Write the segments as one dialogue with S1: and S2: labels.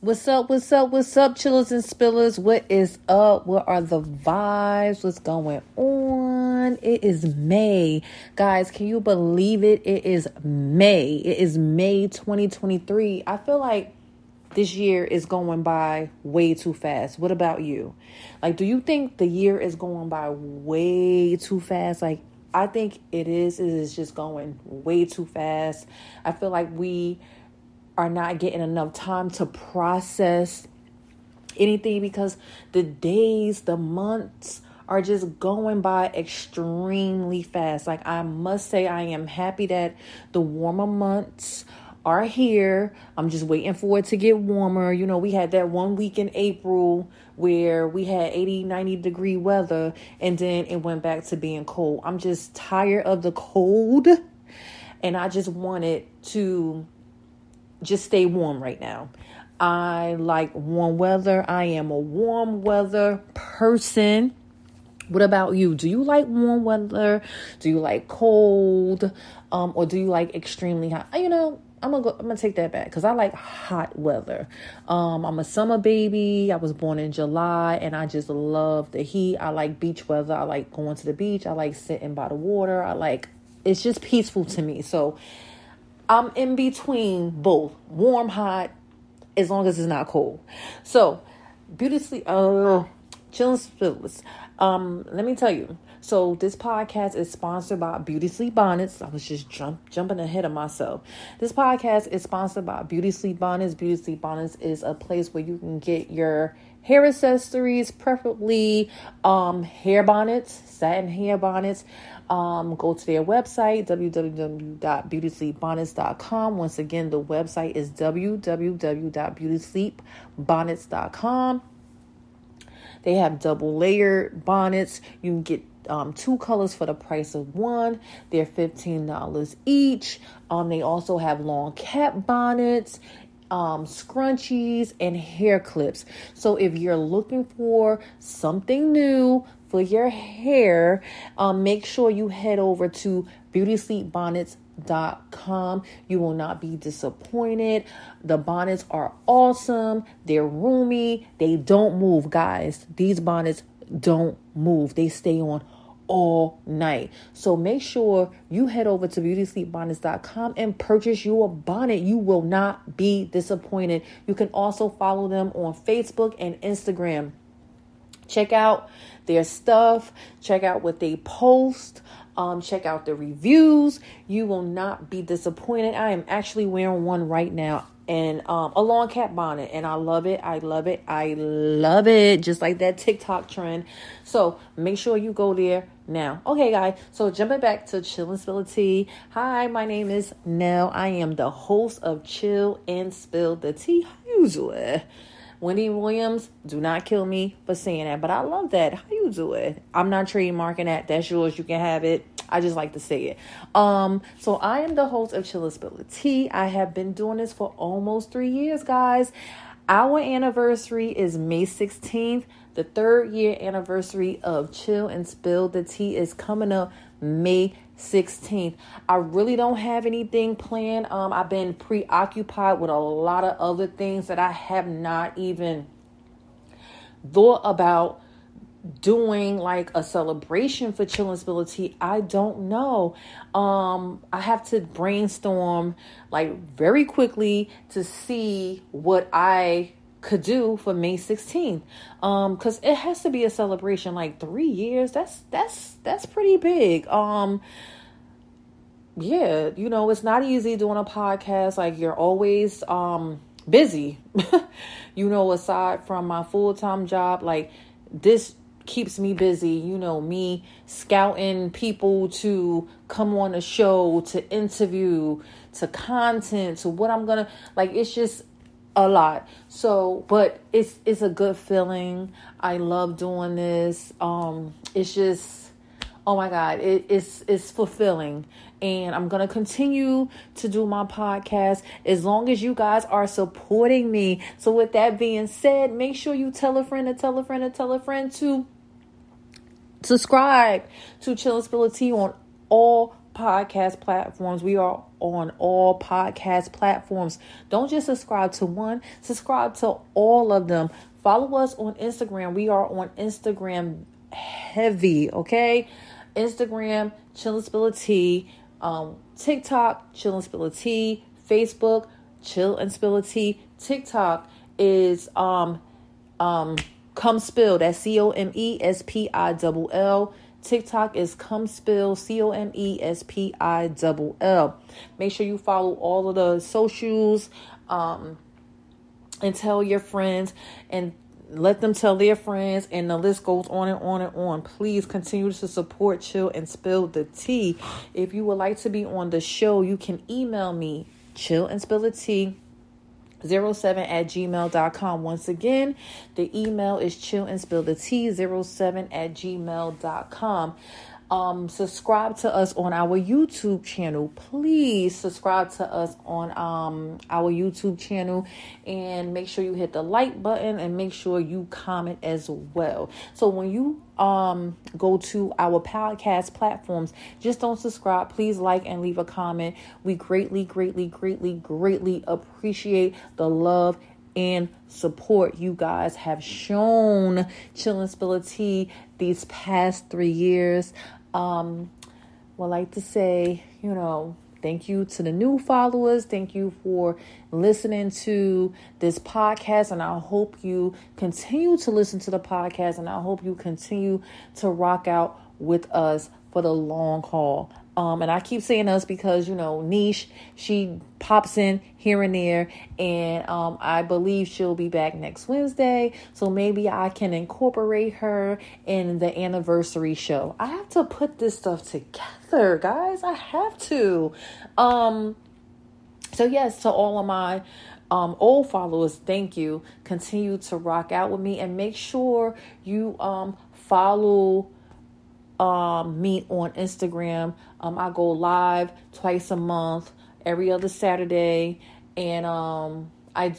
S1: What's up? What's up? What's up, chillers and spillers? What is up? What are the vibes? What's going on? It is May. Guys, can you believe it? It is May. It is May 2023. I feel like this year is going by way too fast. What about you? Like, do you think the year is going by way too fast? Like, I think it is. It is just going way too fast. I feel like we are not getting enough time to process anything because the days, the months are just going by extremely fast. Like, I must say, I am happy that the warmer months are here. I'm just waiting for it to get warmer. You know, we had that one week in April where we had 80, 90 degree weather and then it went back to being cold. I'm just tired of the cold and I just wanted to just stay warm right now. I like warm weather. I am a warm weather person. What about you? Do you like warm weather? Do you like cold? Um, or do you like extremely hot? You know, I'm gonna go, I'm gonna take that back because I like hot weather. Um, I'm a summer baby. I was born in July, and I just love the heat. I like beach weather. I like going to the beach. I like sitting by the water. I like it's just peaceful to me. So I'm in between both warm, hot, as long as it's not cold. So, beauty sleep, uh, chilling spirits. Um, let me tell you. So this podcast is sponsored by Beauty Sleep Bonnets. I was just jump, jumping ahead of myself. This podcast is sponsored by Beauty Sleep Bonnets. Beauty Sleep Bonnets is a place where you can get your hair accessories, preferably um, hair bonnets, satin hair bonnets. Um, go to their website, www.beautysleepbonnets.com. Once again, the website is www.beautysleepbonnets.com. They have double layered bonnets. You can get um, two colors for the price of one. They're $15 each. Um, they also have long cap bonnets um, scrunchies and hair clips. So if you're looking for something new for your hair, um, make sure you head over to beautysleepbonnets.com. You will not be disappointed. The bonnets are awesome. They're roomy. They don't move, guys. These bonnets don't move. They stay on all night. So make sure you head over to beautysleepbonnets.com and purchase you a bonnet. You will not be disappointed. You can also follow them on Facebook and Instagram. Check out their stuff, check out what they post. Um, check out the reviews. You will not be disappointed. I am actually wearing one right now and um, a long cap bonnet, and I love it. I love it. I love it. Just like that TikTok trend. So make sure you go there now. Okay, guys. So jumping back to Chill and Spill the Tea. Hi, my name is Nell. I am the host of Chill and Spill the Tea. Doing? Wendy Williams, do not kill me for saying that, but I love that. How you do it? I'm not trademarking that. That's yours. You can have it. I just like to say it. Um, so I am the host of Chillability. I have been doing this for almost three years, guys. Our anniversary is May 16th. The third year anniversary of Chill and Spill the Tea is coming up May 16th. I really don't have anything planned. Um, I've been preoccupied with a lot of other things that I have not even thought about doing like a celebration for children's ability i don't know um i have to brainstorm like very quickly to see what i could do for May 16th. Um, cause it has to be a celebration like three years. That's that's that's pretty big. Um yeah, you know, it's not easy doing a podcast. Like you're always um busy. you know, aside from my full-time job, like this keeps me busy, you know, me scouting people to come on a show, to interview, to content, to what I'm gonna like it's just a lot. So, but it's it's a good feeling. I love doing this. Um, it's just, oh my god, it, it's it's fulfilling, and I'm gonna continue to do my podcast as long as you guys are supporting me. So, with that being said, make sure you tell a friend to tell a friend to tell a friend to subscribe to Chill Spill Tea on all podcast platforms. We are on all podcast platforms. Don't just subscribe to one, subscribe to all of them. Follow us on Instagram. We are on Instagram heavy, okay? Instagram, Chill and Spill a Tea. Um, TikTok, Chill and Spill a Tea. Facebook, Chill and Spill a Tea. TikTok is um um come spill. That's C O M E S P I double L. TikTok is come spill C O M E S P I double L. Make sure you follow all of the socials um and tell your friends and let them tell their friends and the list goes on and on and on please continue to support chill and spill the tea if you would like to be on the show you can email me chill and spill the tea 07 at gmail.com. Once again, the email is chill and spill the tea 07 at gmail.com. Um, subscribe to us on our YouTube channel. Please subscribe to us on um, our YouTube channel. And make sure you hit the like button and make sure you comment as well. So when you um go to our podcast platforms just don't subscribe. Please like and leave a comment. We greatly greatly greatly greatly appreciate the love and support you guys have shown. Chill and Tea these past three years um, would like to say, you know, thank you to the new followers. Thank you for listening to this podcast. And I hope you continue to listen to the podcast. And I hope you continue to rock out with us for the long haul. Um, and I keep saying us because, you know, Niche, she pops in here and there. And um, I believe she'll be back next Wednesday. So maybe I can incorporate her in the anniversary show. I have to put this stuff together, guys. I have to. Um, so, yes, to all of my um, old followers, thank you. Continue to rock out with me and make sure you um, follow um, on Instagram. Um, I go live twice a month, every other Saturday, and um, I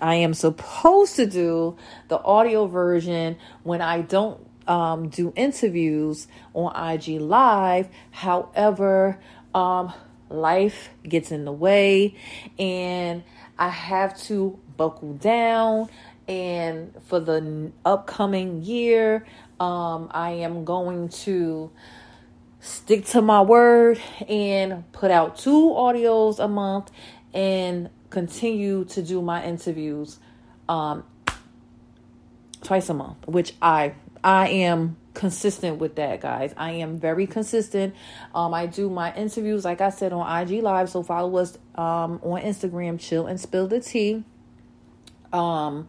S1: I am supposed to do the audio version when I don't um, do interviews on IG Live. However, um, life gets in the way, and I have to buckle down. And for the upcoming year, um, I am going to stick to my word and put out two audios a month and continue to do my interviews um, twice a month, which I I am consistent with that, guys. I am very consistent. Um, I do my interviews, like I said, on IG Live. So follow us um, on Instagram, chill and spill the tea. Um,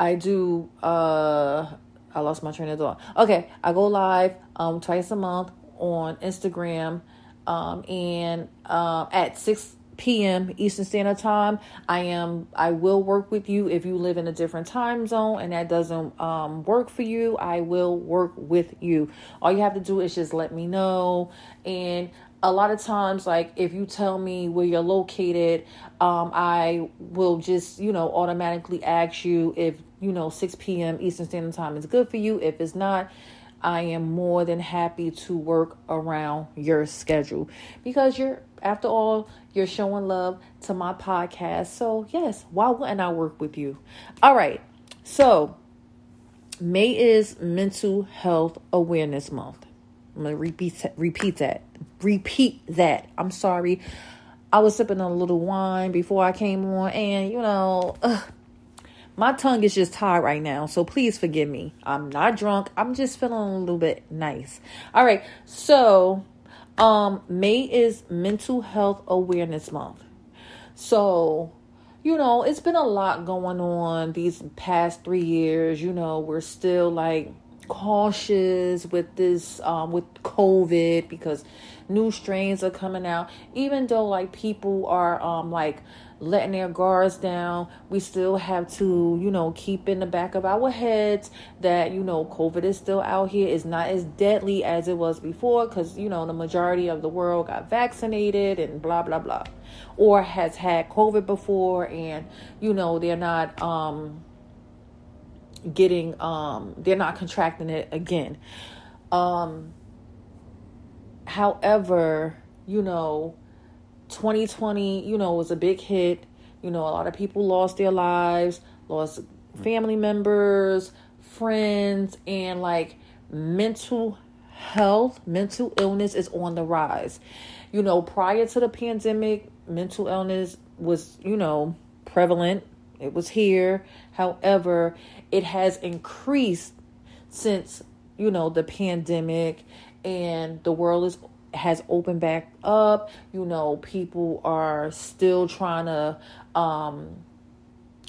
S1: I do uh I lost my train of thought. Okay, I go live um twice a month on Instagram um and um at 6 p.m. Eastern Standard Time. I am I will work with you if you live in a different time zone and that doesn't um work for you. I will work with you. All you have to do is just let me know and a lot of times like if you tell me where you're located um, i will just you know automatically ask you if you know 6 p.m eastern standard time is good for you. If it's not i am more than happy to work around your schedule because you're after all you're showing love to my podcast. So yes why wouldn't i work with you? All right. So may is mental health awareness month i'm gonna repeat repeat that repeat that. I'm sorry. I was sipping a little wine before I came on, and you know, ugh, my tongue is just tired right now. So please forgive me. I'm not drunk. I'm just feeling a little bit nice. All right. So, um, May is Mental Health Awareness Month. So, you know, it's been a lot going on these past three years. You know, we're still like cautious with this um, with COVID because new strains are coming out. Even though like people are um, like letting their guards down, we still have to you know keep in the back of our heads that you know COVID is still out here. It's not as deadly as it was before because you know the majority of the world got vaccinated and blah blah blah, or has had COVID before and you know they're not um getting um they're not contracting it again um however, you know, 2020, you know, was a big hit. You know, a lot of people lost their lives, lost family members, friends, and like mental health, mental illness is on the rise. You know, prior to the pandemic, mental illness was, you know, prevalent. It was here. However, it has increased since, you know, the pandemic and the world is has opened back up. You know, people are still trying to um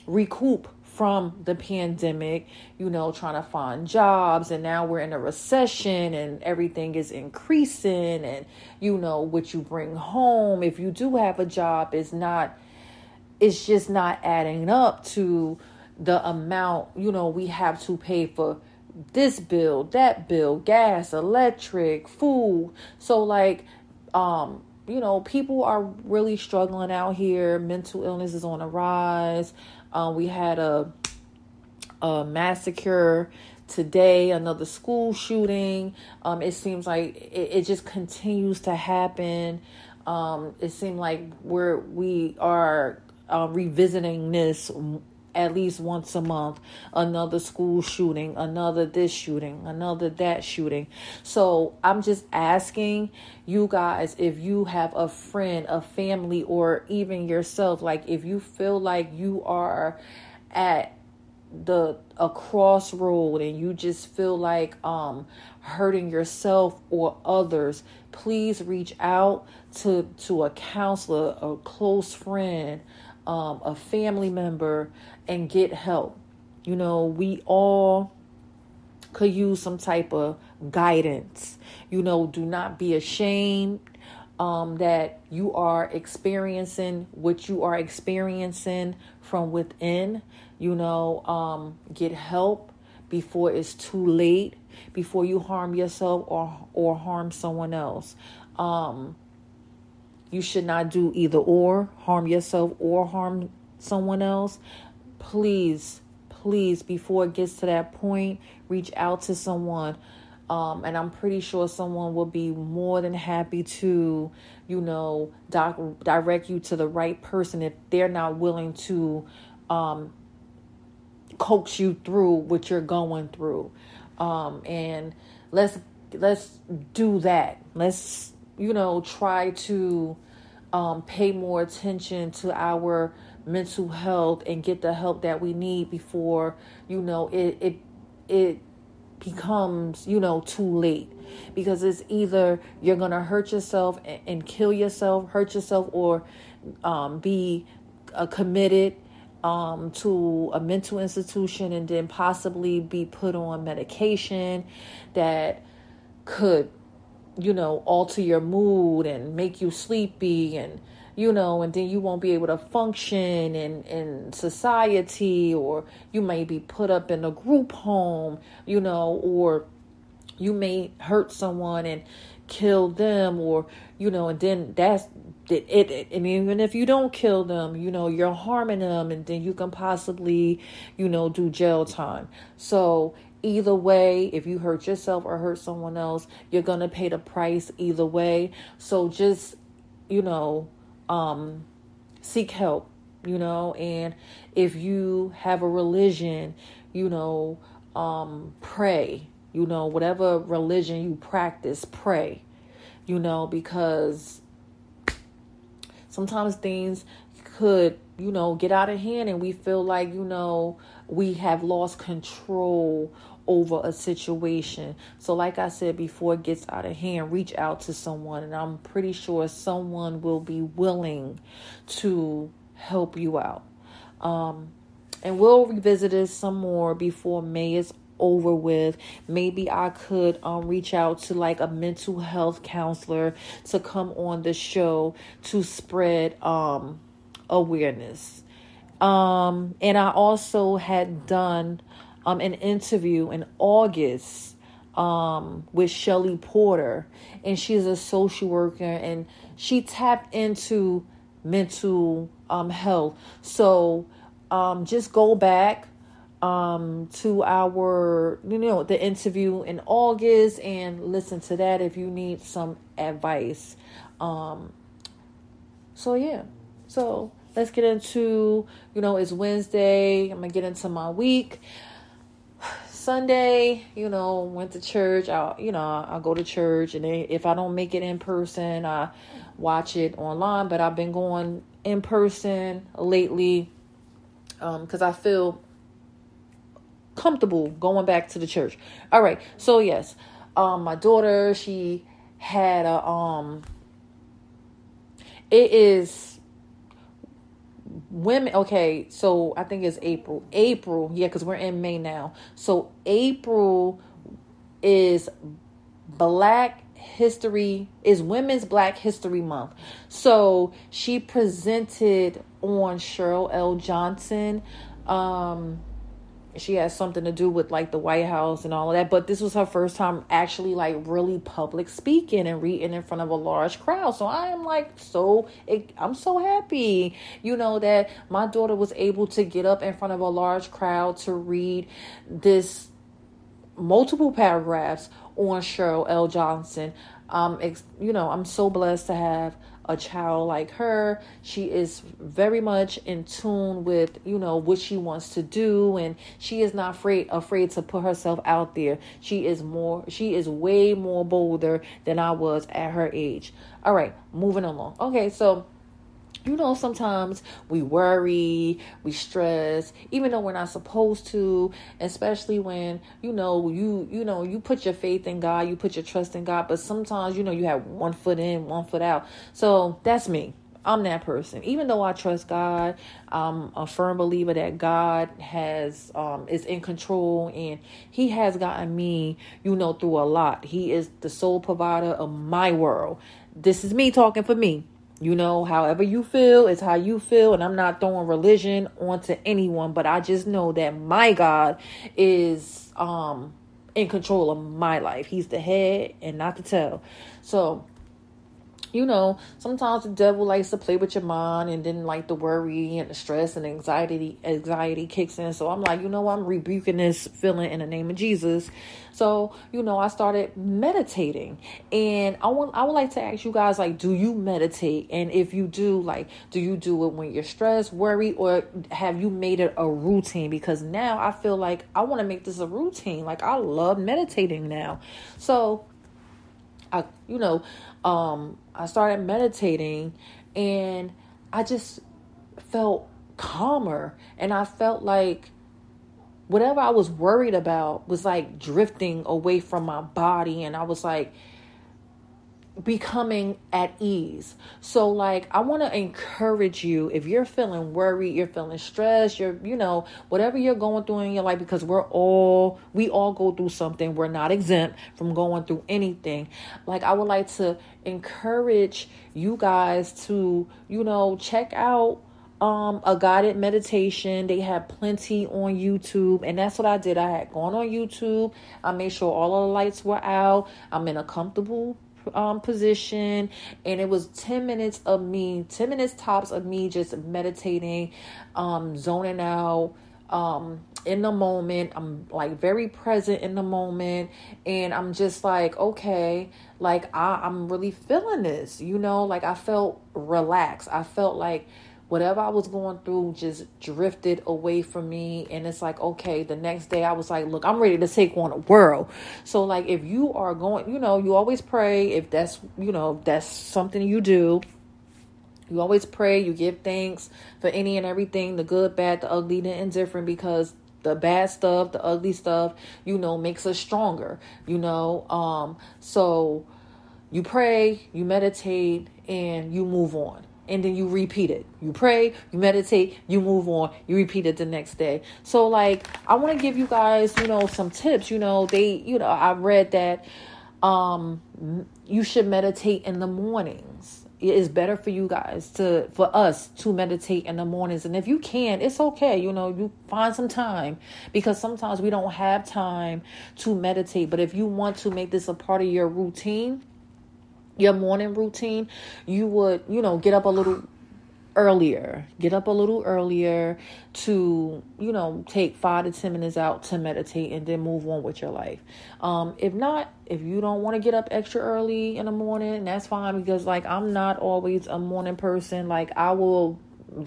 S1: recoup from the pandemic, you know, trying to find jobs. And now we're in a recession and everything is increasing. And, you know, what you bring home, if you do have a job, is not, it's just not adding up to the amount, you know, we have to pay for this bill, that bill, gas, electric, food. So, like, um, you know, people are really struggling out here. Mental illness is on a rise. Um, we had a, a massacre today, another school shooting. Um, it seems like it, it just continues to happen. Um, it seems like we're we are uh, revisiting this at least once a month. Another school shooting another this shooting another that shooting. So i'm just asking you guys if you have a friend a family or even yourself like if you feel like you are at the a crossroad and you just feel like um hurting yourself or others please reach out to to a counselor a close friend um, a family member and get help. You know, we all could use some type of guidance. You know, do not be ashamed um, that you are experiencing what you are experiencing from within. You know, um, get help before it's too late, before you harm yourself or or harm someone else. Um, you should not do either or, harm yourself or harm someone else. Please, please, before it gets to that point, reach out to someone. Um, and I'm pretty sure someone will be more than happy to, you know, doc- direct you to the right person if they're not willing to um, coax you through what you're going through. Um, and let's let's do that. Let's you know, try to um, pay more attention to our mental health and get the help that we need before, you know, it it it becomes, you know, too late. Because it's either you're gonna hurt yourself and, and kill yourself, hurt yourself, or um, be uh, committed um, to a mental institution and then possibly be put on medication that could you know, alter your mood and make you sleepy and you know, and then you won't be able to function in in society or you may be put up in a group home, you know, or you may hurt someone and kill them or you know and then that's it, it, it, and even if you don't kill them you know you're harming them and then you can possibly you know do jail time. So either way if you hurt yourself or hurt someone else you're going to pay the price either way. So just you know um seek help you know? And if you have a religion you know um pray you know? Whatever religion you practice pray you know? Because sometimes things could you know get out of hand and we feel like you know we have lost control over a situation. So, like I said before it gets out of hand, reach out to someone, and I'm pretty sure someone will be willing to help you out. Um, and we'll revisit this some more before May is over with. Maybe I could um, reach out to like a mental health counselor to come on the show to spread um, awareness. Um, and I also had done um, an interview in August um, with Shelly Porter, and she's a social worker, and she tapped into mental um, health. So um, just go back um, to our, you know, the interview in August and listen to that if you need some advice. Um, so yeah, so let's get into you know it's Wednesday. I'm gonna get into my week. Sunday, you know, went to church. I, you know, I'll go to church, and if I don't make it in person, I watch it online. But I've been going in person lately because um, I feel comfortable going back to the church. All right, so yes, um, my daughter she had a um, it is women okay so i think it's april april yeah because we're in may now. So april is black history is women's black history month. So she presented on cheryl l. Johnson um she has something to do with like the White House and all of that. But this was her first time actually like really public speaking and reading in front of a large crowd. So I am like so I'm so happy, you know, that my daughter was able to get up in front of a large crowd to read this multiple paragraphs on Cheryl L. Johnson. Um, ex, you know, I'm so blessed to have a child like her. She is very much in tune with, you know, what she wants to do and she is not afraid afraid to put herself out there. She is more she is way more bolder than I was at her age. All right, moving along. Okay, so you know sometimes we worry we stress even though we're not supposed to especially when you know you you know you put your faith in god you put your trust in god but sometimes you know you have one foot in one foot out so that's me I'm that person. Even though I trust God, I'm a firm believer that God has um is in control and he has gotten me, you know, through a lot. He is the sole provider of my world. This is me talking for me. You know, however you feel is how you feel. And I'm not throwing religion onto anyone, but I just know that my God is um in control of my life. He's the head and not the tail. So you know, sometimes the devil likes to play with your mind and then like the worry and the stress and anxiety anxiety kicks in. So I'm like, you know, I'm rebuking this feeling in the name of Jesus. So, you know, I started meditating. And I want I would like to ask you guys like, do you meditate? And if you do, like, do you do it when you're stressed, worried, or have you made it a routine? Because now I feel like I want to make this a routine. Like I love meditating now. So I you know, um, I started meditating and I just felt calmer and I felt like whatever I was worried about was like drifting away from my body and I was like becoming at ease. So like I want to encourage you if you're feeling worried, you're feeling stressed, you're you know, whatever you're going through in your life because we're all we all go through something. We're not exempt from going through anything. Like I would like to encourage you guys to, you know, check out um a guided meditation. They have plenty on YouTube, and that's what I did. I had gone on YouTube. I made sure all of the lights were out. I'm in a comfortable um, position and it was 10 minutes of me 10 minutes tops of me just meditating um, zoning out um, in the moment. I'm like very present in the moment and i'm just like okay like I, i'm really feeling this you know? Like i felt relaxed. I felt like whatever I was going through just drifted away from me. And it's like, okay, the next day I was like, look, I'm ready to take on a world. So, like, if you are going, you know, you always pray, if that's, you know, that's something you do. You always pray, you give thanks for any and everything the good, bad, the ugly, the indifferent because the bad stuff, the ugly stuff, you know, makes us stronger, you know. Um, so you pray, you meditate, and you move on and then you repeat it. You pray, you meditate, you move on, you repeat it the next day. So like I want to give you guys, you know, some tips, you know, they, you know, I read that um you should meditate in the mornings. It is better for you guys to for us to meditate in the mornings and if you can, it's okay, you know, you find some time because sometimes we don't have time to meditate, but if you want to make this a part of your routine, your morning routine, you would, you know, get up a little earlier. Get up a little earlier to, you know, take five to 10 minutes out to meditate and then move on with your life. Um, if not, if you don't want to get up extra early in the morning, that's fine because, like, I'm not always a morning person. Like, I will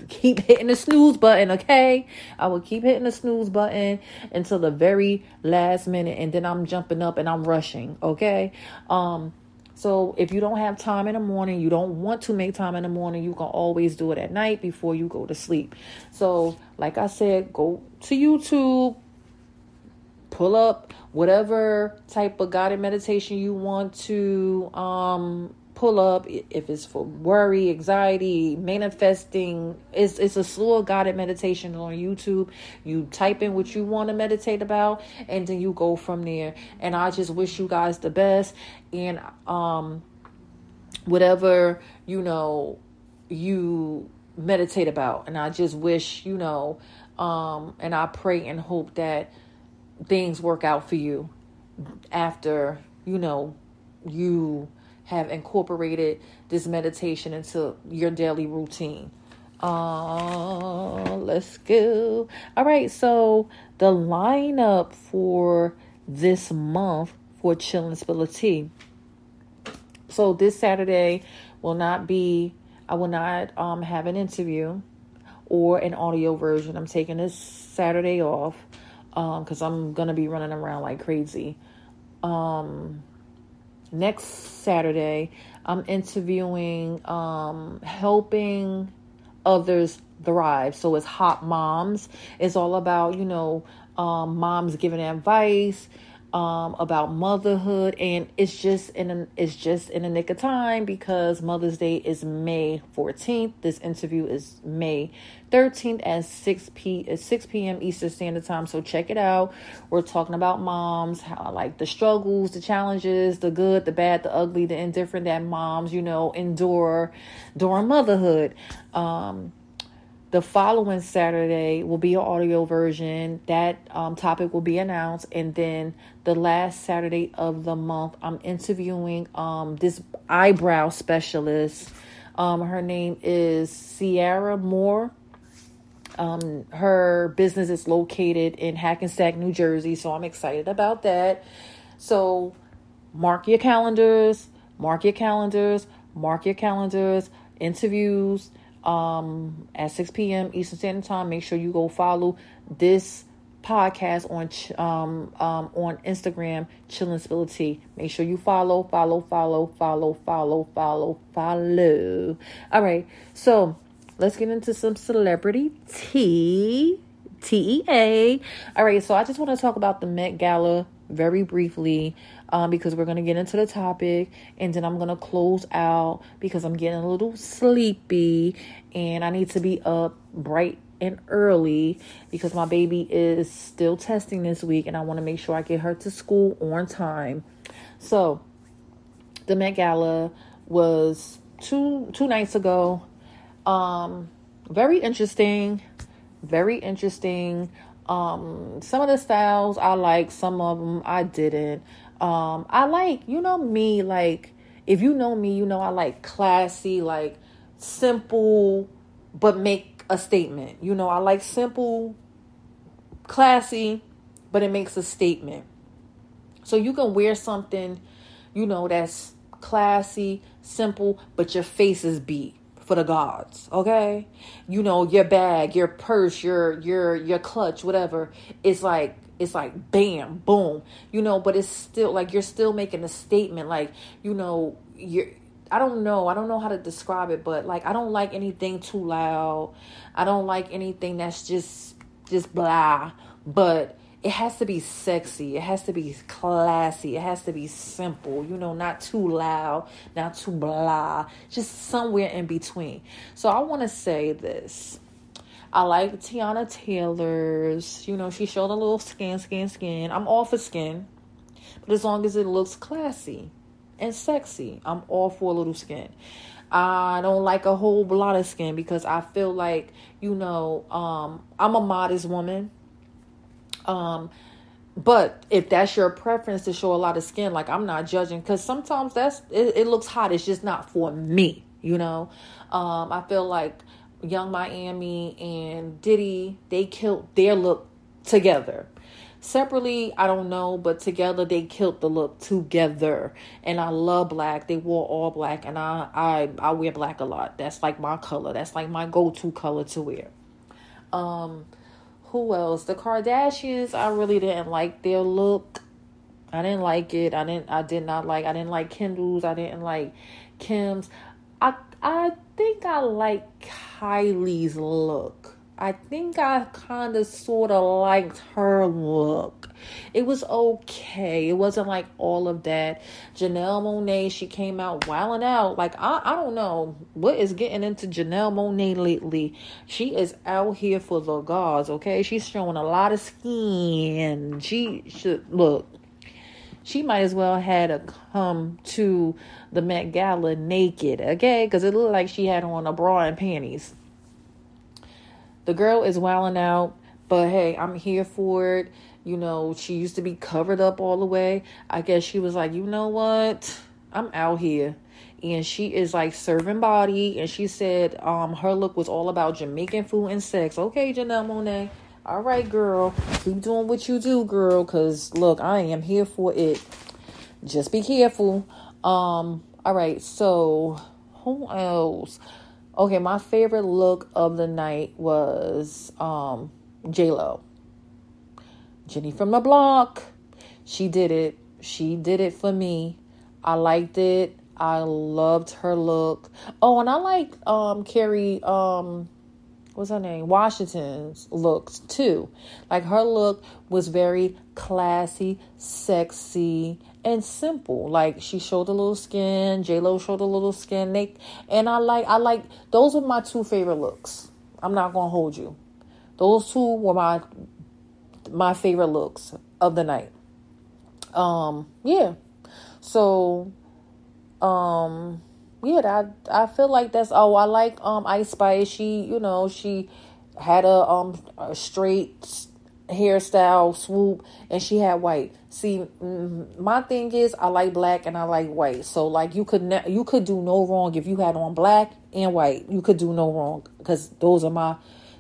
S1: keep hitting the snooze button, okay? I will keep hitting the snooze button until the very last minute and then I'm jumping up and I'm rushing, okay? Um so if you don't have time in the morning, you don't want to make time in the morning, you can always do it at night before you go to sleep. So, like I said, go to YouTube, pull up whatever type of guided meditation you want to um pull up if it's for worry, anxiety, manifesting. It's it's a slew of guided meditations on YouTube. You type in what you want to meditate about, and then you go from there. And I just wish you guys the best. And um, whatever you know, you meditate about. And I just wish you know, um, and I pray and hope that things work out for you after you know you have incorporated this meditation into your daily routine. Uh, let's go. All right, so the lineup for this month for Chill and Spill Tea. So this Saturday will not be, I will not um, have an interview or an audio version. I'm taking this Saturday off because um, I'm to be running around like crazy. Um, next Saturday, I'm interviewing, um, helping others thrive. So it's Hot Moms. It's all about, you know, um, moms giving advice, um, about motherhood, and it's just in a, it's just in a nick of time because Mother's Day is May 14th. This interview is May 13th at 6 p at 6 p.m. Eastern Standard Time. So check it out. We're talking about moms, how like the struggles, the challenges, the good, the bad, the ugly, the indifferent that moms, you know, endure during motherhood. Um, the following Saturday will be an audio version. That um, topic will be announced. And then the last Saturday of the month, I'm interviewing um, this eyebrow specialist. Um, her name is Sierra Moore. Um, her business is located in Hackensack, New Jersey. So I'm excited about that. So mark your calendars, mark your calendars, mark your calendars, interviews um, at 6 p.m. Eastern Standard Time. Make sure you go follow this podcast on um, um, on Instagram, Chillin' Spill Tea. Make sure you follow, follow, follow, follow, follow, follow, follow. All right, so let's get into some celebrity tea. TEA. All right, so I just want to talk about the Met Gala very briefly um, because we're going to get into the topic and then I'm going to close out because I'm getting a little sleepy and I need to be up bright and early because my baby is still testing this week and I want to make sure I get her to school on time. So, the Met Gala was two two nights ago. Um very interesting, very interesting. Um, some of the styles I like, some of them I didn't. Um, I like, you know, me, like, if you know me, you know, I like classy, like simple, but make a statement. You know, I like simple, classy, but it makes a statement. So you can wear something, you know, that's classy, simple, but your face is beat for the gods okay you know your bag your purse your your your clutch whatever it's like it's like bam boom you know but it's still like you're still making a statement like you know you're I don't know. I don't know how to describe it, but like I don't like anything too loud. I don't like anything that's just just blah. But it has to be sexy. It has to be classy. It has to be simple. You know, not too loud, not too blah. Just somewhere in between. So I want to say this. I like Teyana Taylor's. You know, she showed a little skin, skin, skin. I'm all for skin, but as long as it looks classy and sexy, I'm all for a little skin. I don't like a whole lot of skin because I feel like, you know, um, I'm a modest woman. Um, but if that's your preference to show a lot of skin, like I'm not judging because sometimes that's it, it, looks hot. It's just not for me, you know. Um, I feel like Yung Miami and Diddy, they killed their look together. Separately, I don't know, but together they killed the look together. And I love black. They wore all black, and I I I wear black a lot. That's like my color. That's like my go to color to wear. Um, who else? The Kardashians. I really didn't like their look. I didn't like it. I didn't. I did not like. I didn't like Kendall's. I didn't like Kim's. I I think I like Kylie's look. I think I kind of sort of liked her look. It was okay. It wasn't like all of that. Janelle Monáe, she came out wilding out. Like, I, I don't know what is getting into Janelle Monáe lately. She is out here for the gods, okay? She's showing a lot of skin. She should look. She might as well had to come to the Met Gala naked, okay? Because it looked like she had on a bra and panties. The girl is wilding out, but hey, I'm here for it. You know, she used to be covered up all the way. I guess she was like, you know what? I'm out here. And she is like serving body. And she said um her look was all about Jamaican food and sex. Okay, Janelle Monáe. All right, girl. Keep doing what you do, girl. Cause look, I am here for it. Just be careful. Um, all right, so who else? Okay, my favorite look of the night was um J Lo. Jenny from the block. She did it. She did it for me. I liked it. I loved her look. Oh, and I like um Kerry um what's her name? Washington's looks too. Like her look was very classy, sexy, and simple. Like she showed a little skin, J Lo showed a little skin. They, and I like I like those were my two favorite looks. I'm not gonna hold you. Those two were my my favorite looks of the night. Um, yeah. So, um, yeah, I I feel like that's oh I like um Ice Spice. She you know she had a um a straight hairstyle swoop and she had white. See my thing is i like black and i like white. So like you could ne- you could do no wrong if you had on black and white. You could do no wrong because those are my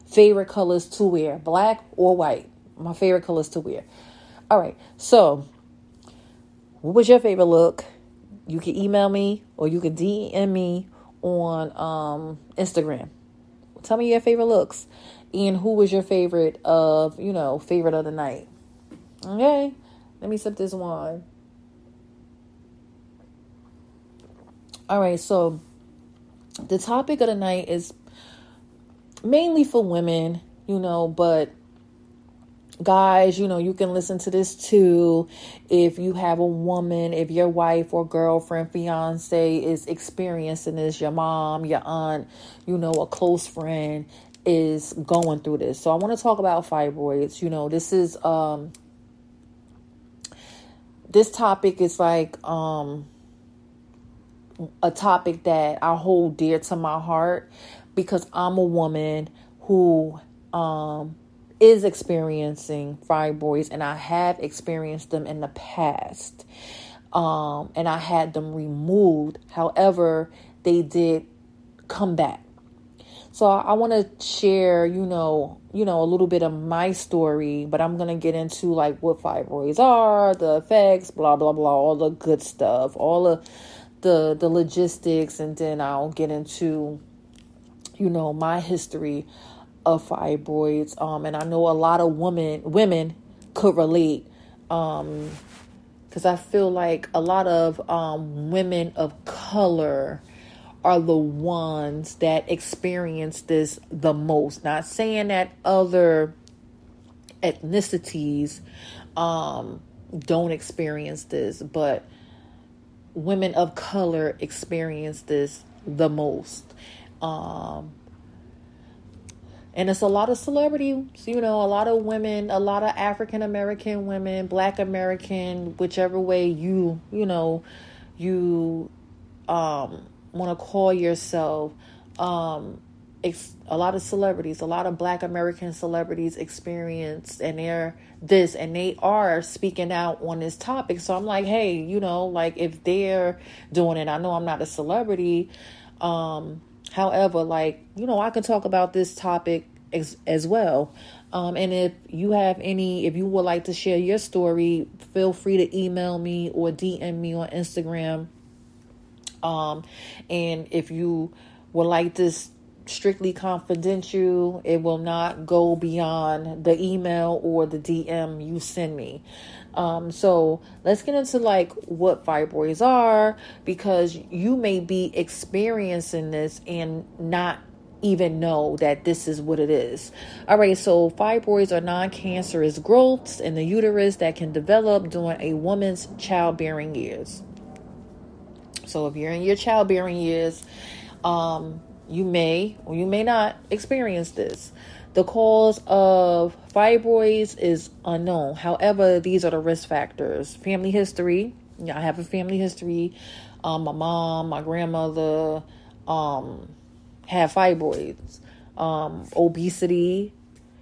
S1: favorite colors to wear black or white. My favorite colors to wear. All right. So what was your favorite look you can email me or you can dm me on um instagram tell me your favorite looks and who was your favorite of, you know, favorite of the night. Okay, let me sip this wine. All right, so the topic of the night is mainly for women, you know, but guys, you know, you can listen to this too if you have a woman, if your wife or girlfriend, fiance is experiencing this, your mom, your aunt, you know, a close friend, is going through this. So I want to talk about fibroids. You know, this is um this topic is like um a topic that I hold dear to my heart because I'm a woman who um is experiencing fibroids and I have experienced them in the past. Um and I had them removed. However, they did come back. So I, I want to share, you know, you know, a little bit of my story, but I'm gonna get into like what fibroids are, the effects, blah blah blah, all the good stuff, all the the the logistics, and then I'll get into, you know, my history of fibroids. Um, and I know a lot of women women could relate. Um, because I feel like a lot of um women of color are the ones that experience this the most. Not saying that other ethnicities um, don't experience this, but women of color experience this the most. Um, and it's a lot of celebrities, you know, a lot of women, a lot of African American women, Black American, whichever way you, you know, you um want to call yourself um, ex- a lot of celebrities, a lot of black American celebrities experience and they're this and they are speaking out on this topic. So I'm like, hey, you know, like if they're doing it, I know I'm not a celebrity. Um, However, like, you know, I can talk about this topic as, as well. Um, and if you have any, if you would like to share your story, feel free to email me or DM me on Instagram. Um, and if you would like this strictly confidential, it will not go beyond the email or the DM you send me. Um, so let's get into like what fibroids are because you may be experiencing this and not even know that this is what it is. All right, so fibroids are non cancerous growths in the uterus that can develop during a woman's childbearing years. So if you're in your childbearing years, um, you may or you may not experience this. The cause of fibroids is unknown. However, these are the risk factors. Family history. Yeah, I have a family history. Um, my mom, my grandmother, um, have fibroids, um, obesity.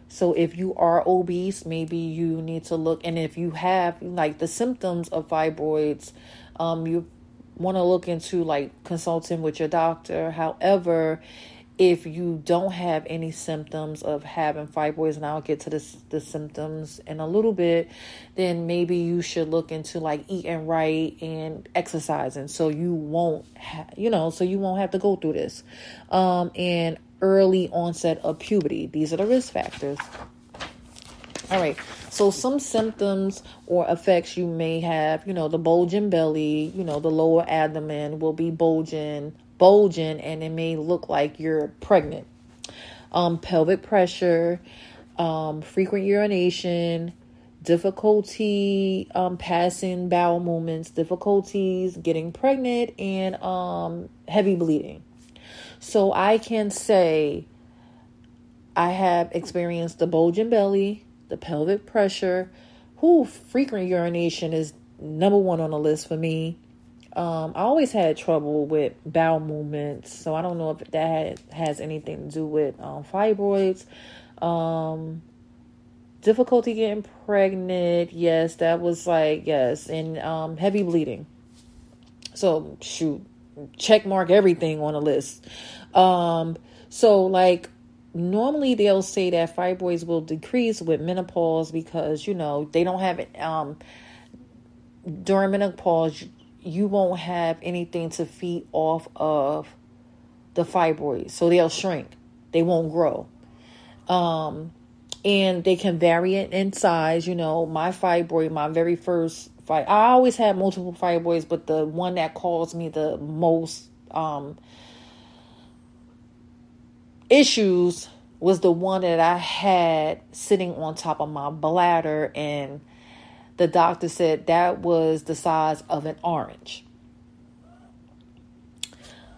S1: So if you are obese, maybe you need to look. And if you have like the symptoms of fibroids, um, you want to look into like consulting with your doctor. However, if you don't have any symptoms of having fibroids, and I'll get to this, the symptoms in a little bit, then maybe you should look into like eating right and exercising so you won't, ha- you know, so you won't have to go through this. Um, and early onset of puberty. These are the risk factors. All right. So some symptoms or effects you may have, you know, the bulging belly, you know, the lower abdomen will be bulging, bulging, and it may look like you're pregnant. Um, pelvic pressure, um, frequent urination, difficulty um, passing bowel movements, difficulties getting pregnant, and um, heavy bleeding. So I can say I have experienced the bulging belly, the pelvic pressure. Who frequent urination is number one on the list for me. Um, I always had trouble with bowel movements, so I don't know if that has anything to do with um, fibroids. Um, difficulty getting pregnant, yes, that was like yes, and um, heavy bleeding. So shoot, check mark everything on the list. Um, so like normally they'll say that fibroids will decrease with menopause because you know they don't have it um during menopause you won't have anything to feed off of the fibroids. So they'll shrink. They won't grow. Um and they can vary in size. You know my fibroid my very first fight i always had multiple fibroids but the one that caused me the most um issues was the one that I had sitting on top of my bladder, and the doctor said that was the size of an orange.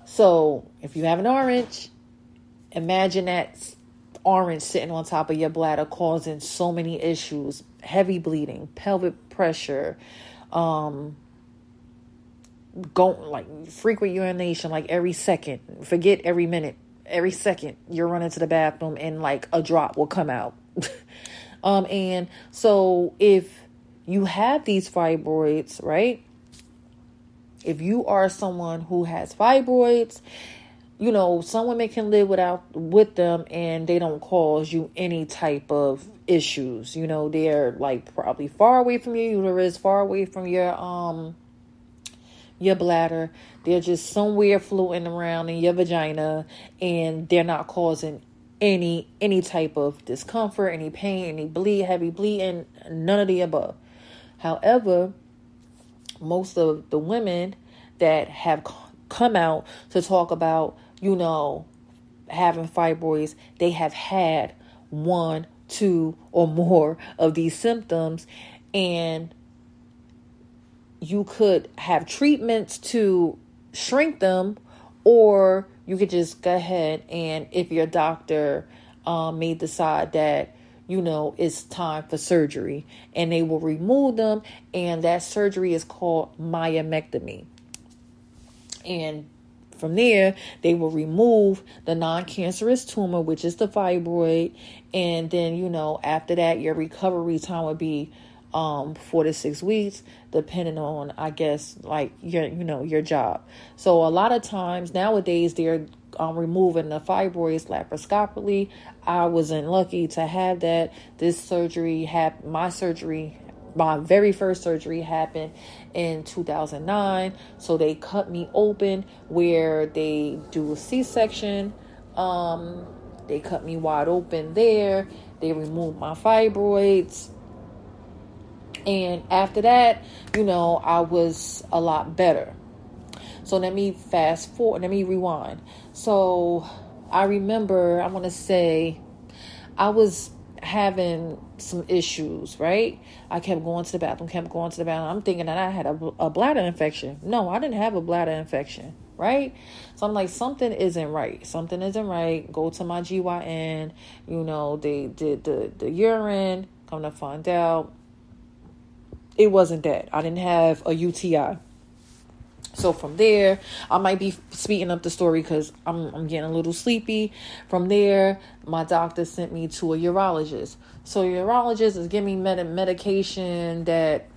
S1: So, if you have an orange, imagine that orange sitting on top of your bladder causing so many issues heavy bleeding, pelvic pressure, um, like frequent urination like every second, forget every minute every second you're running to the bathroom and like a drop will come out. um, and so if you have these fibroids, right? If you are someone who has fibroids, you know, some women can live without with them and they don't cause you any type of issues. You know, they're like probably far away from your uterus, far away from your um your bladder. They're just somewhere floating around in your vagina and they're not causing any any type of discomfort, any pain, any bleed, heavy bleeding, none of the above. However, most of the women that have come out to talk about, you know, having fibroids, they have had one, two, or more of these symptoms. And you could have treatments to shrink them, or you could just go ahead and if your doctor um, may decide that you know it's time for surgery. And they will remove them and that surgery is called myomectomy. And from there they will remove the non-cancerous tumor which is the fibroid. And then you know after that your recovery time would be um, four to six weeks, depending on, I guess, like your, you know, your job. So a lot of times nowadays they're um, removing the fibroids laparoscopically. I wasn't lucky to have that. This surgery had my surgery my very first surgery happened in 2009 so they cut me open where they do a c-section. Um, they cut me wide open there. They removed my fibroids. And after that you know i was a lot better. So let me fast forward let me rewind so i remember i want to say i was having some issues, right? I kept going to the bathroom, kept going to the bathroom. I'm thinking that I had a, a bladder infection. No, I didn't have a bladder infection, right? So I'm like, something isn't right. Something isn't right. Go to my GYN. You know, they did the, the urine. Come to find out, it wasn't that. I didn't have a UTI. So from there, I might be speeding up the story because I'm I'm getting a little sleepy. From there, my doctor sent me to a urologist. So urologist is giving me med- medication that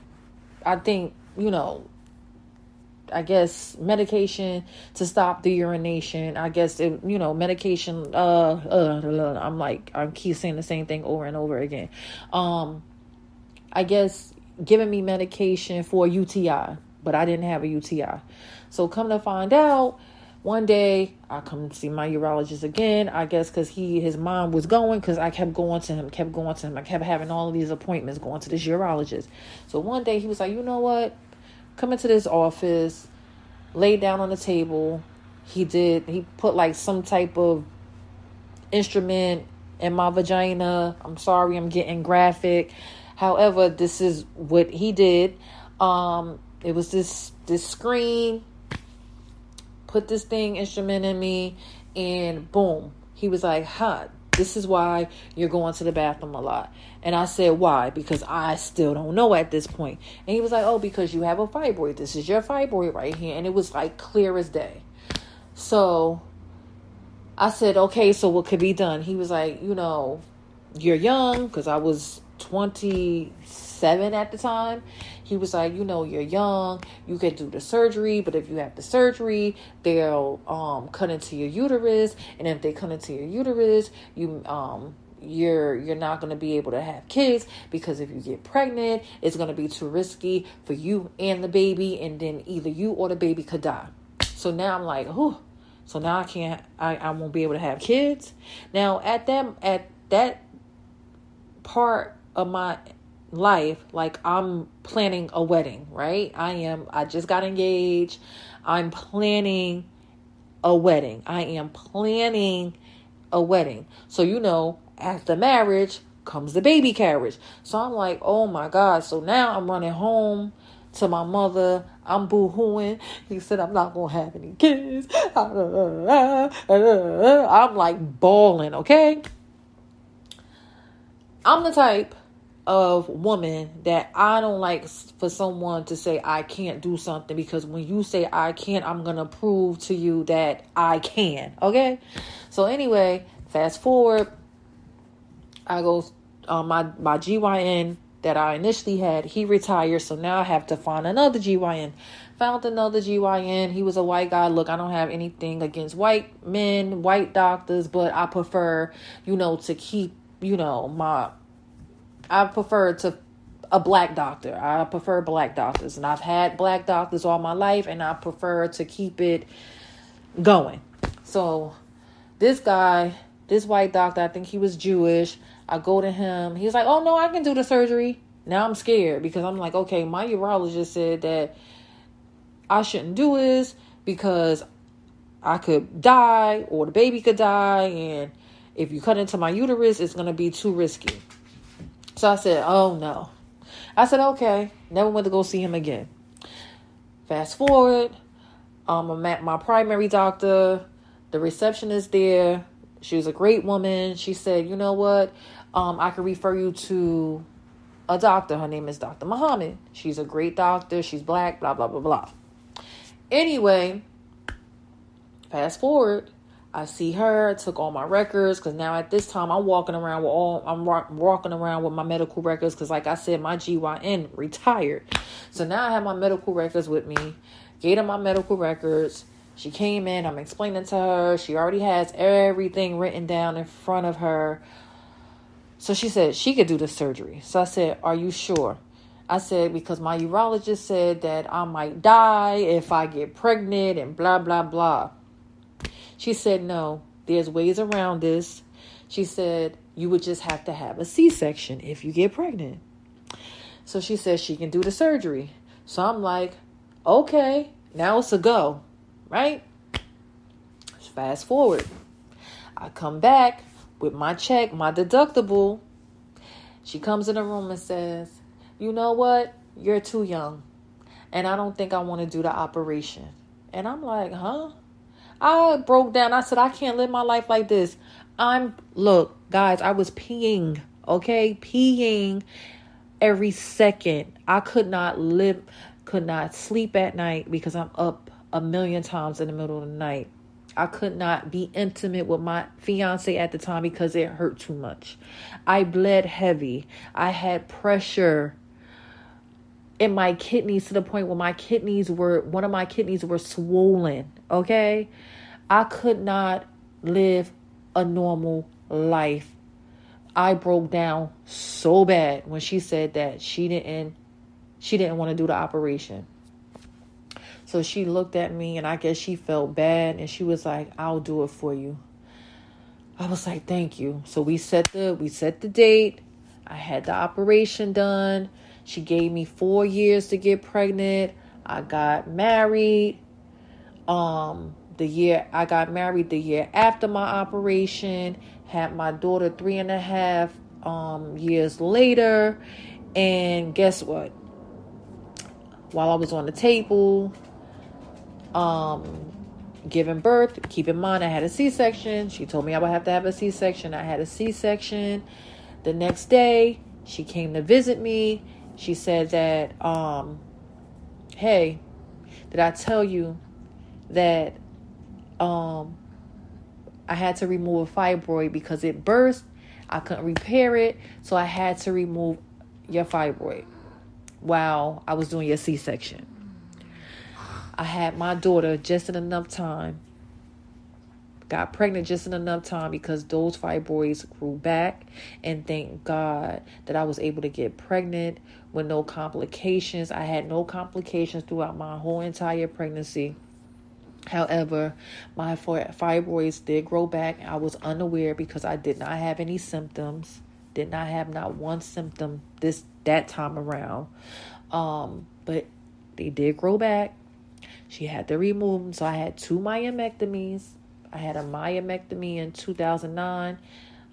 S1: I think you know. I guess medication to stop the urination. I guess it, you know, medication. Uh, uh, I'm like I keep saying the same thing over and over again. Um, I guess giving me medication for UTI but I didn't have a UTI. So come to find out, one day I come see my urologist again. I guess because he his mom was going because I kept going to him, kept going to him. I kept having all of these appointments going to this urologist. So one day he was like, you know what? Come into this office, lay down on the table. He did. He put like some type of instrument in my vagina. I'm sorry, I'm getting graphic. However, this is what he did. Um, it was this this screen. Put this thing instrument in me and boom he was like huh this is why you're going to the bathroom a lot. And i said why? Because i still don't know at this point. And he was like oh because you have a fibroid. This is your fibroid right here. And it was like clear as day. So i said okay so what could be done? He was like you know you're young because i was 27 at the time he was like, you know, you're young, you can do the surgery, but if you have the surgery, they'll um, cut into your uterus, and if they cut into your uterus, you um you're you're not going to be able to have kids because if you get pregnant it's going to be too risky for you and the baby and then either you or the baby could die. So now i'm like oh so now i can't I, I won't be able to have kids. Now at that at that part of my life like I'm planning a wedding, right? I am I just got engaged. I'm planning a wedding. I am planning a wedding. So you know, after marriage comes the baby carriage. So I'm like, "Oh my god." So now I'm running home to my mother. I'm boo-hooing. He said I'm not gonna have any kids. I'm like bawling, okay? I'm the type of woman that I don't like for someone to say I can't do something because when you say I can't, I'm gonna prove to you that I can. Okay, so anyway, fast forward, I go um, my my GYN that I initially had. He retired, so now I have to find another GYN. Found another GYN. He was a white guy. Look, I don't have anything against white men, white doctors, but I prefer, you know, to keep, you know, my I prefer to a black doctor. I prefer black doctors, and I've had black doctors all my life, and I prefer to keep it going. So, this guy, this white doctor, I think he was Jewish. I go to him. He's like, "Oh no, I can do the surgery." Now I'm scared because I'm like, "Okay, my urologist said that I shouldn't do this because I could die or the baby could die, and if you cut into my uterus, it's gonna be too risky." So I said, oh no. I said, okay. Never went to go see him again. Fast forward, um, I'm at my primary doctor. The receptionist there. She was a great woman. She said, you know what? Um, I can refer you to a doctor. Her name is Dr. Muhammad. She's a great doctor. She's black, blah, blah, blah, blah. Anyway, fast forward, I see her, took all my records because now at this time I'm walking around with all I'm walking around with my medical records because like I said my GYN retired, so now I have my medical records with me. Gave her my medical records. She came in, I'm explaining to her. She already has everything written down in front of her. So she said she could do the surgery. So I said, Are you sure? I said, Because my urologist said that I might die if I get pregnant and blah, blah, blah. She said, No, there's ways around this. She said, You would just have to have a C section if you get pregnant. So she says she can do the surgery. So I'm like, Okay, now it's a go, right? Fast forward. I come back with my check, my deductible. She comes in the room and says, You know what? You're too young. And I don't think I want to do the operation. And I'm like, Huh? I broke down. I said, I can't live my life like this. I'm, look, guys, I was peeing, okay? Peeing every second. I could not live, could not sleep at night because I'm up a million times in the middle of the night. I could not be intimate with my fiance at the time because it hurt too much. I bled heavy. I had pressure in my kidneys to the point where my kidneys were one of my kidneys were swollen, okay? I could not live a normal life. I broke down so bad when she said that she didn't she didn't want to do the operation. So she looked at me and I guess she felt bad and she was like, "I'll do it for you." I was like, "Thank you." So we set the we set the date. I had the operation done. She gave me 4 years to get pregnant. I got married. Um the year I got married the year after my operation, had my daughter three and a half um, years later, and guess what? While I was on the table, um, giving birth, keep in mind I had a C section. She told me I would have to have a C section. I had a C section. The next day, she came to visit me. She said that, um, hey, did I tell you that um, I had to remove a fibroid because it burst. I couldn't repair it, so I had to remove your fibroid while I was doing your C section. I had my daughter just in enough time, got pregnant just in enough time because those fibroids grew back. And thank God that I was able to get pregnant with no complications. I had no complications throughout my whole entire pregnancy. However, my fibroids did grow back. I was unaware because I did not have any symptoms. Did not have not one symptom this that time around. Um, but they did grow back. She had to remove them, so I had two myomectomies. I had a myomectomy in 2009.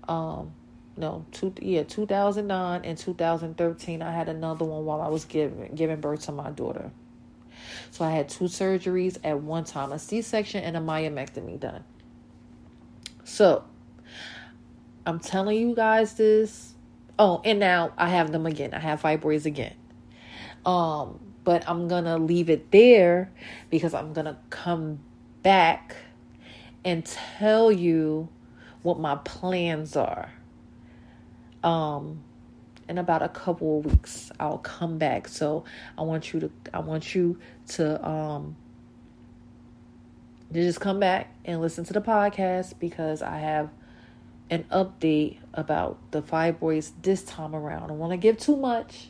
S1: Um, no, two yeah, 2009 and 2013. I had another one while I was giving giving birth to my daughter. So I had two surgeries at one time a C section and a myomectomy done. So I'm telling you guys this. Oh, and now I have them again. I have fibroids again. Um, but I'm gonna leave it there because I'm gonna come back and tell you what my plans are. Um, in about a couple of weeks I'll come back. So I want you to I want you to um to just come back and listen to the podcast because I have an update about the fibroids this time around. I don't want to give too much,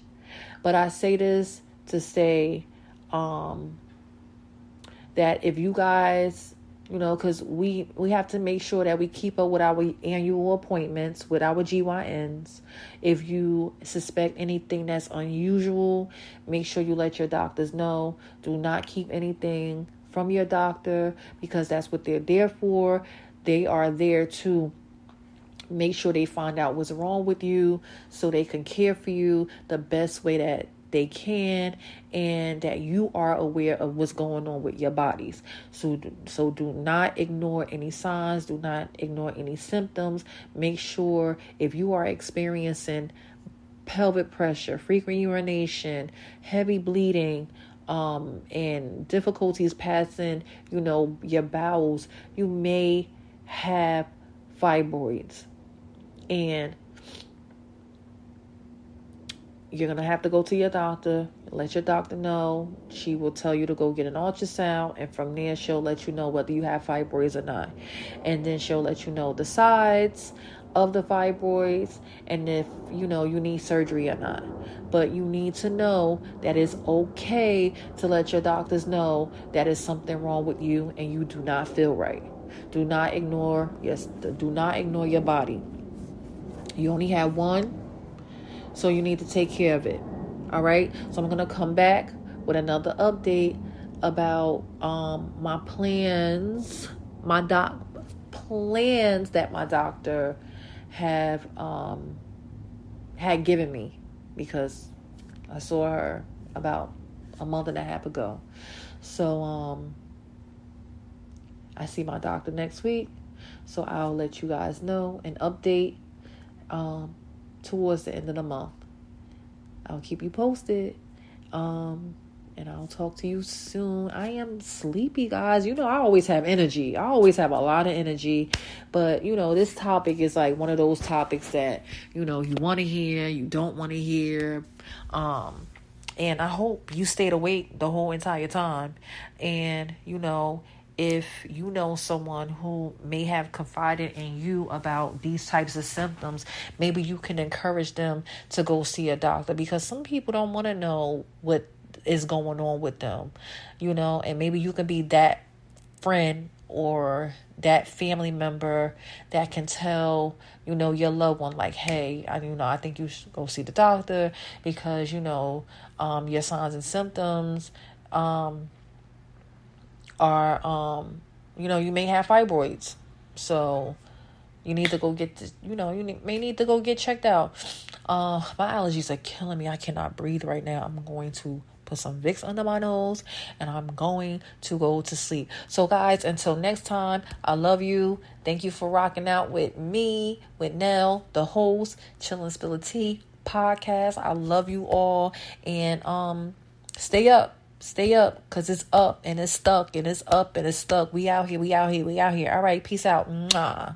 S1: but I say this to say um that if you guys you know because we we have to make sure that we keep up with our annual appointments with our gyns if you suspect anything that's unusual make sure you let your doctors know. Do not keep anything from your doctor because that's what they're there for. They are there to make sure they find out what's wrong with you so they can care for you the best way that they can and that you are aware of what's going on with your bodies. So so do not ignore any signs do not ignore any symptoms. Make sure if you are experiencing pelvic pressure frequent urination heavy bleeding um, and difficulties passing you know your bowels you may have fibroids. And you're going to have to go to your doctor, let your doctor know. She will tell you to go get an ultrasound, and from there, she'll let you know whether you have fibroids or not. And then she'll let you know the sides of the fibroids and if you know you need surgery or not. But you need to know that it's okay to let your doctors know that is something wrong with you and you do not feel right. Do not ignore yes, do not ignore your body. You only have one, so you need to take care of it. All right? So I'm going to come back with another update about um my plans, my doc plans that my doctor have um, had given me because I saw her about a month and a half ago. So um, I see my doctor next week. So I'll let you guys know an update um, towards the end of the month. I'll keep you posted. Um, and I'll talk to you soon. I am sleepy, guys. You know, I always have energy. I always have a lot of energy. But, you know, this topic is like one of those topics that, you know, you want to hear, you don't want to hear. Um, and I hope you stayed awake the whole entire time. And, you know, if you know someone who may have confided in you about these types of symptoms, maybe you can encourage them to go see a doctor because some people don't want to know what is going on with them, you know, and maybe you can be that friend or that family member that can tell you know your loved one like hey I you know I think you should go see the doctor because you know um your signs and symptoms um are um you know you may have fibroids so you need to go get this you know you may need to go get checked out uh my allergies are killing me I cannot breathe right now I'm going to put some Vicks under my nose, and I'm going to go to sleep. So, guys, until next time, I love you. Thank you for rocking out with me, with Nell, the host, Chillin' Spill Tea podcast. I love you all, and um, stay up. Stay up because it's up and it's stuck and it's up and it's stuck. We out here, we out here, we out here. All right, peace out. Mwah.